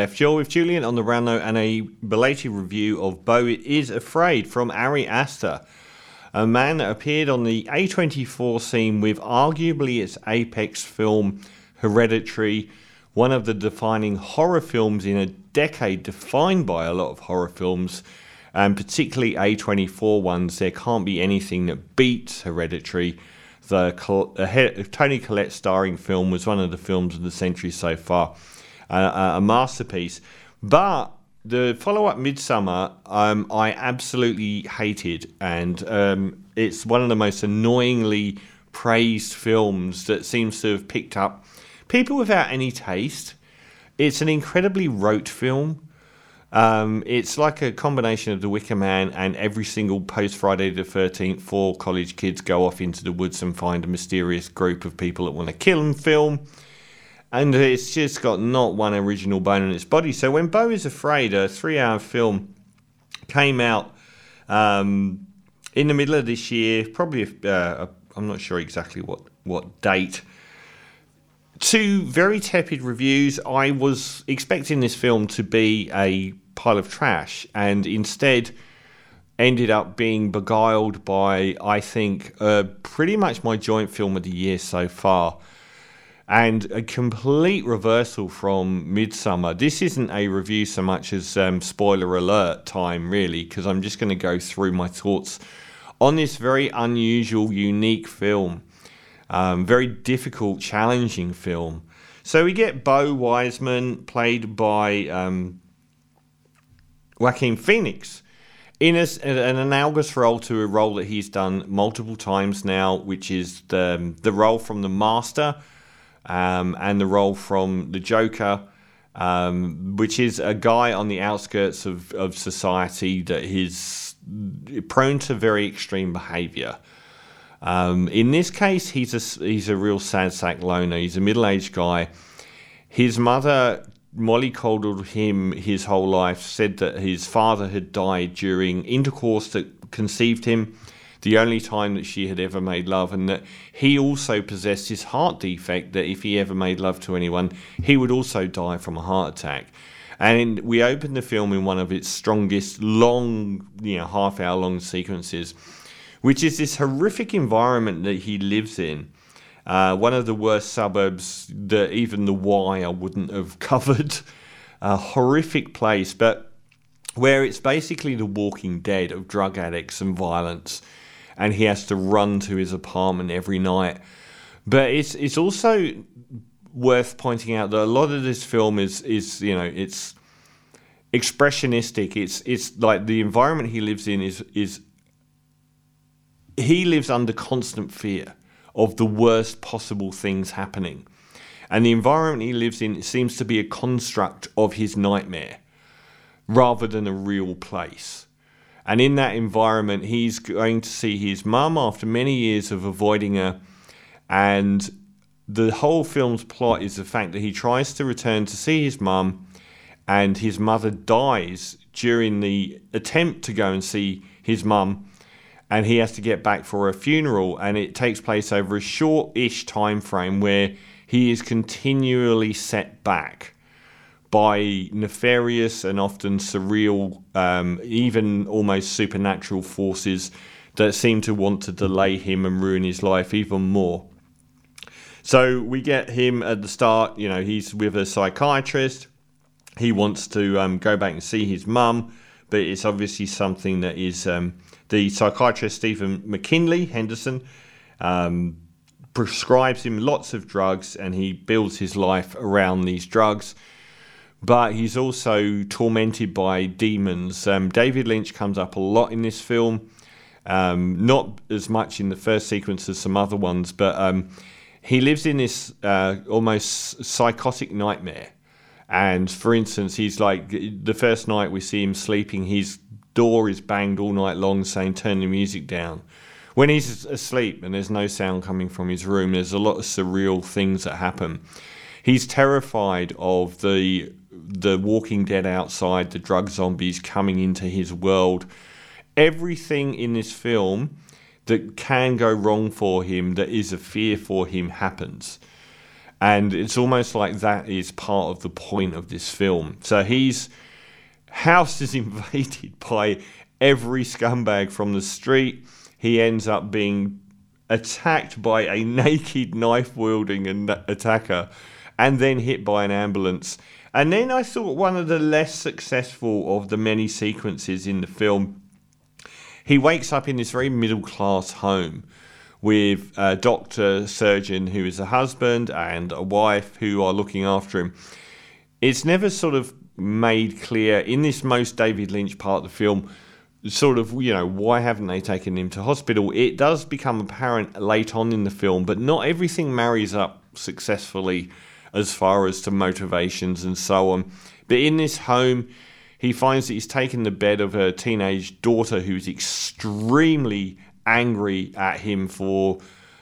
Left You're with Julian on the round note and a belated review of Beau is Afraid from Ari Aster, a man that appeared on the A24 scene with arguably its apex film Hereditary, one of the defining horror films in a decade defined by a lot of horror films, and particularly A24 ones. There can't be anything that beats Hereditary. The Toni Collette starring film was one of the films of the century so far a masterpiece. But the follow up Midsommar, um, I absolutely hated, and um, it's one of the most annoyingly praised films that seems to have picked up people without any taste. It's an incredibly rote film. Um, it's like a combination of The Wicker Man and every single post Friday the 13th, four college kids go off into the woods and find a mysterious group of people that want to kill them film and it's just got not one original bone in its body. So when Beau is Afraid, a three-hour film, came out um, in the middle of this year, probably uh, I'm not sure exactly what what date. Two very tepid reviews. I was expecting this film to be a pile of trash, and instead ended up being beguiled by, I think, uh, pretty much my joint film of the year so far and a complete reversal from Midsommar. This isn't a review so much as um, spoiler alert time, really, because I'm just going to go through my thoughts on this very unusual, unique film. Um, very difficult, challenging film. So we get Beau Wiseman, played by um, Joaquin Phoenix, in a, an analogous role to a role that he's done multiple times now, which is the, the role from The Master um, and the role from the Joker, um, which is a guy on the outskirts of, of society that is prone to very extreme behavior. Um, in this case, he's a, he's a real sad sack loner. He's a middle aged guy. His mother, Molly coddled him his whole life, said that his father had died during intercourse that conceived him the only time that she had ever made love, and that he also possessed his heart defect that if he ever made love to anyone, he would also die from a heart attack. And we opened the film in one of its strongest, long, you know, half hour long sequences, which is this horrific environment that he lives in. Uh, one of the worst suburbs that even the wire wouldn't have covered. A horrific place, but where it's basically the walking dead of drug addicts and violence and he has to run to his apartment every night. But it's it's also worth pointing out that a lot of this film is is you know it's expressionistic. It's it's like the environment he lives in is is he lives under constant fear of the worst possible things happening. And the environment he lives in seems to be a construct of his nightmare rather than a real place. And in that environment, he's going to see his mum after many years of avoiding her. And the whole film's plot is the fact that he tries to return to see his mum, and his mother dies during the attempt to go and see his mum. And he has to get back for a funeral, and it takes place over a short-ish time frame where he is continually set back by nefarious and often surreal, um, even almost supernatural forces that seem to want to delay him and ruin his life even more. So we get him at the start, you know, he's with a psychiatrist. He wants to um, go back and see his mum, but it's obviously something that is um, the psychiatrist Stephen McKinley Henderson um, prescribes him lots of drugs and he builds his life around these drugs but he's also tormented by demons. Um, David Lynch comes up a lot in this film, um, not as much in the first sequence as some other ones, but um, he lives in this uh, almost psychotic nightmare. And for instance, he's like the first night we see him sleeping, his door is banged all night long saying, Turn the music down. When he's asleep and there's no sound coming from his room, there's a lot of surreal things that happen. He's terrified of the the Walking Dead outside, the drug zombies coming into his world. Everything in this film that can go wrong for him, that is a fear for him, happens. And it's almost like that is part of the point of this film. So his house is invaded by every scumbag from the street. He ends up being attacked by a naked knife wielding attacker and then hit by an ambulance. And then I thought one of the less successful of the many sequences in the film, he wakes up in this very middle class home with a doctor, surgeon who is a husband, and a wife who are looking after him. It's never sort of made clear in this most David Lynch part of the film sort of, you know, why haven't they taken him to hospital? It does become apparent late on in the film, but not everything marries up successfully as far as to motivations and so on. But in this home, he finds that he's taken the bed of a teenage daughter who's extremely angry at him for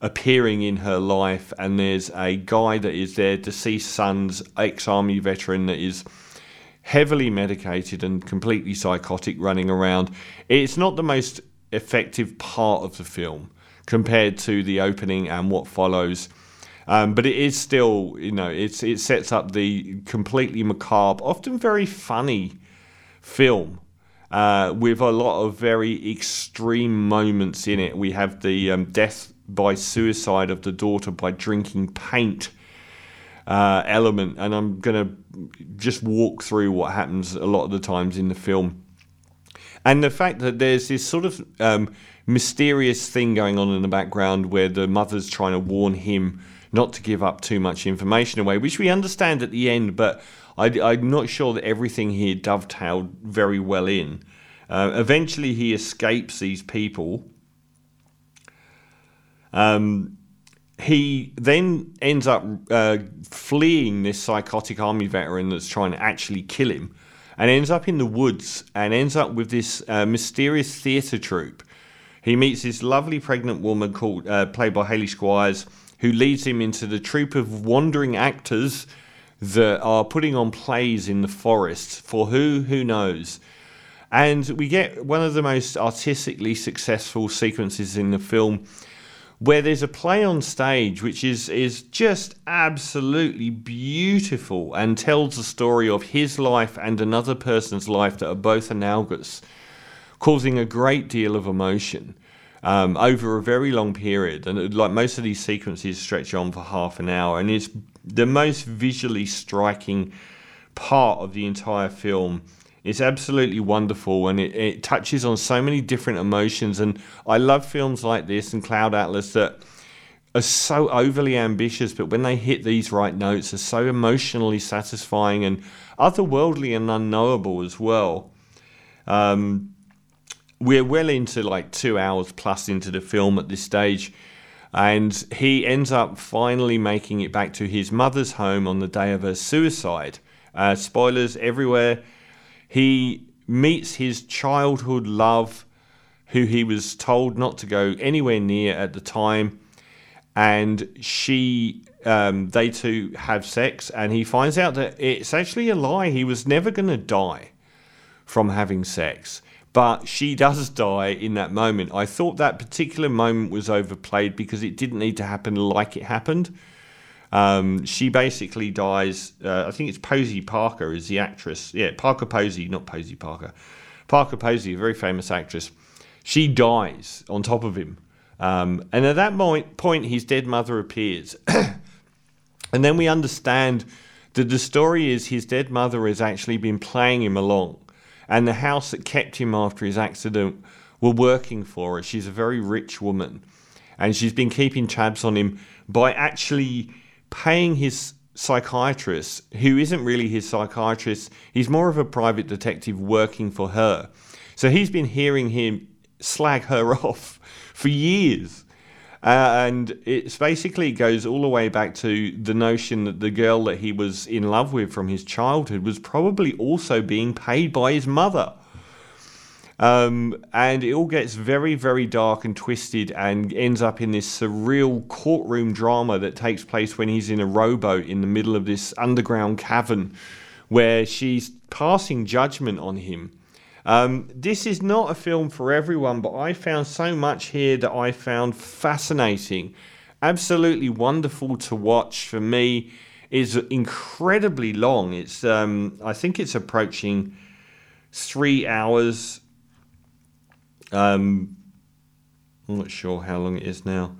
appearing in her life, and there's a guy that is their deceased son's ex army veteran that is heavily medicated and completely psychotic running around. It's not the most effective part of the film compared to the opening and what follows. Um, but it is still, you know, it's it sets up the completely macabre, often very funny film uh, with a lot of very extreme moments in it. We have the um, death by suicide of the daughter by drinking paint uh, element, and I'm going to just walk through what happens a lot of the times in the film. And the fact that there's this sort of um, mysterious thing going on in the background where the mother's trying to warn him not to give up too much information away, which we understand at the end, but I, am not sure that everything here dovetailed very well in. Uh, eventually, he escapes these people. Um, he then ends up uh, fleeing this psychotic army veteran that's trying to actually kill him and ends up in the woods and ends up with this uh, mysterious theatre troupe. He meets this lovely pregnant woman called uh, played by Hayley Squires, who leads him into the troupe of wandering actors that are putting on plays in the forest for who who knows. And we get one of the most artistically successful sequences in the film where there's a play on stage which is is just absolutely beautiful and tells the story of his life and another person's life that are both analogous, causing a great deal of emotion. Um, over a very long period, and like most of these sequences stretch on for half an hour, and it's the most visually striking part of the entire film it's absolutely wonderful and it, it touches on so many different emotions. And I love films like this and Cloud Atlas that are so overly ambitious, but when they hit these right notes, are so emotionally satisfying and otherworldly and unknowable as well. Um, we're well into like two hours plus into the film at this stage, and he ends up finally making it back to his mother's home on the day of her suicide. Uh, spoilers everywhere. He meets his childhood love, who he was told not to go anywhere near at the time, and she, um, they two have sex, and he finds out that it's actually a lie. He was never going to die from having sex. But she does die in that moment. I thought that particular moment was overplayed because it didn't need to happen like it happened. Um, she basically dies. Uh, I think it's Posey Parker is the actress. Yeah, Parker Posey, not Posey Parker. Parker Posey, a very famous actress. She dies on top of him, um, and at that point, point, his dead mother appears, and then we understand that the story is his dead mother has actually been playing him along, and the house that kept him after his accident were working for her. She's a very rich woman, and she's been keeping tabs on him by actually paying his psychiatrist, who isn't really his psychiatrist, he's more of a private detective working for her. So he's been hearing him slag her off for years. Uh, and it basically goes all the way back to the notion that the girl that he was in love with from his childhood was probably also being paid by his mother. Um, and it all gets very, very dark and twisted and ends up in this surreal courtroom drama that takes place when he's in a rowboat in the middle of this underground cavern where she's passing judgment on him. Um, this is not a film for everyone, but I found so much here that I found fascinating absolutely wonderful to watch for me. Is incredibly long. It's um, I think it's approaching three hours. Um, I'm not sure how long it is now,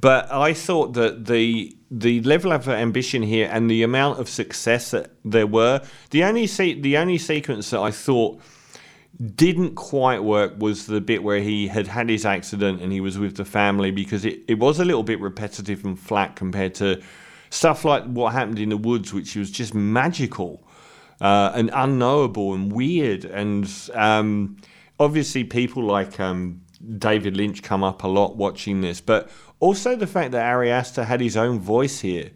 but I thought that the the level of ambition here and the amount of success that there were. The only se- the only sequence that I thought didn't quite work was the bit where he had had his accident and he was with the family because it, it was a little bit repetitive and flat compared to stuff like what happened in the woods, which was just magical uh, and unknowable and weird. And um, obviously, people like um, David Lynch come up a lot watching this, but also the fact that Ari Aster had his own voice here.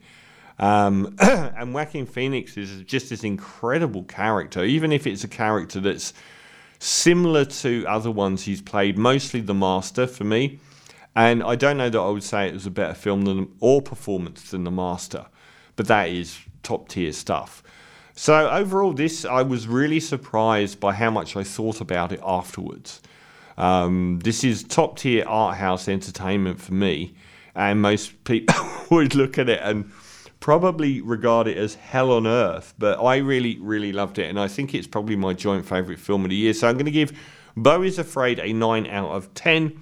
Um, and Joaquin Phoenix is just this incredible character, even if it's a character that's similar to other ones he's played, mostly The Master for me. And I don't know that I would say it was a better film than or performance than The Master, but that is top tier stuff. So overall, this I was really surprised by how much I thought about it afterwards. Um, this is top tier art house entertainment for me, and most people would look at it and probably regard it as hell on earth. But I really, really loved it, and I think it's probably my joint favourite film of the year. So I'm going to give Beau is Afraid a 9 out of 10.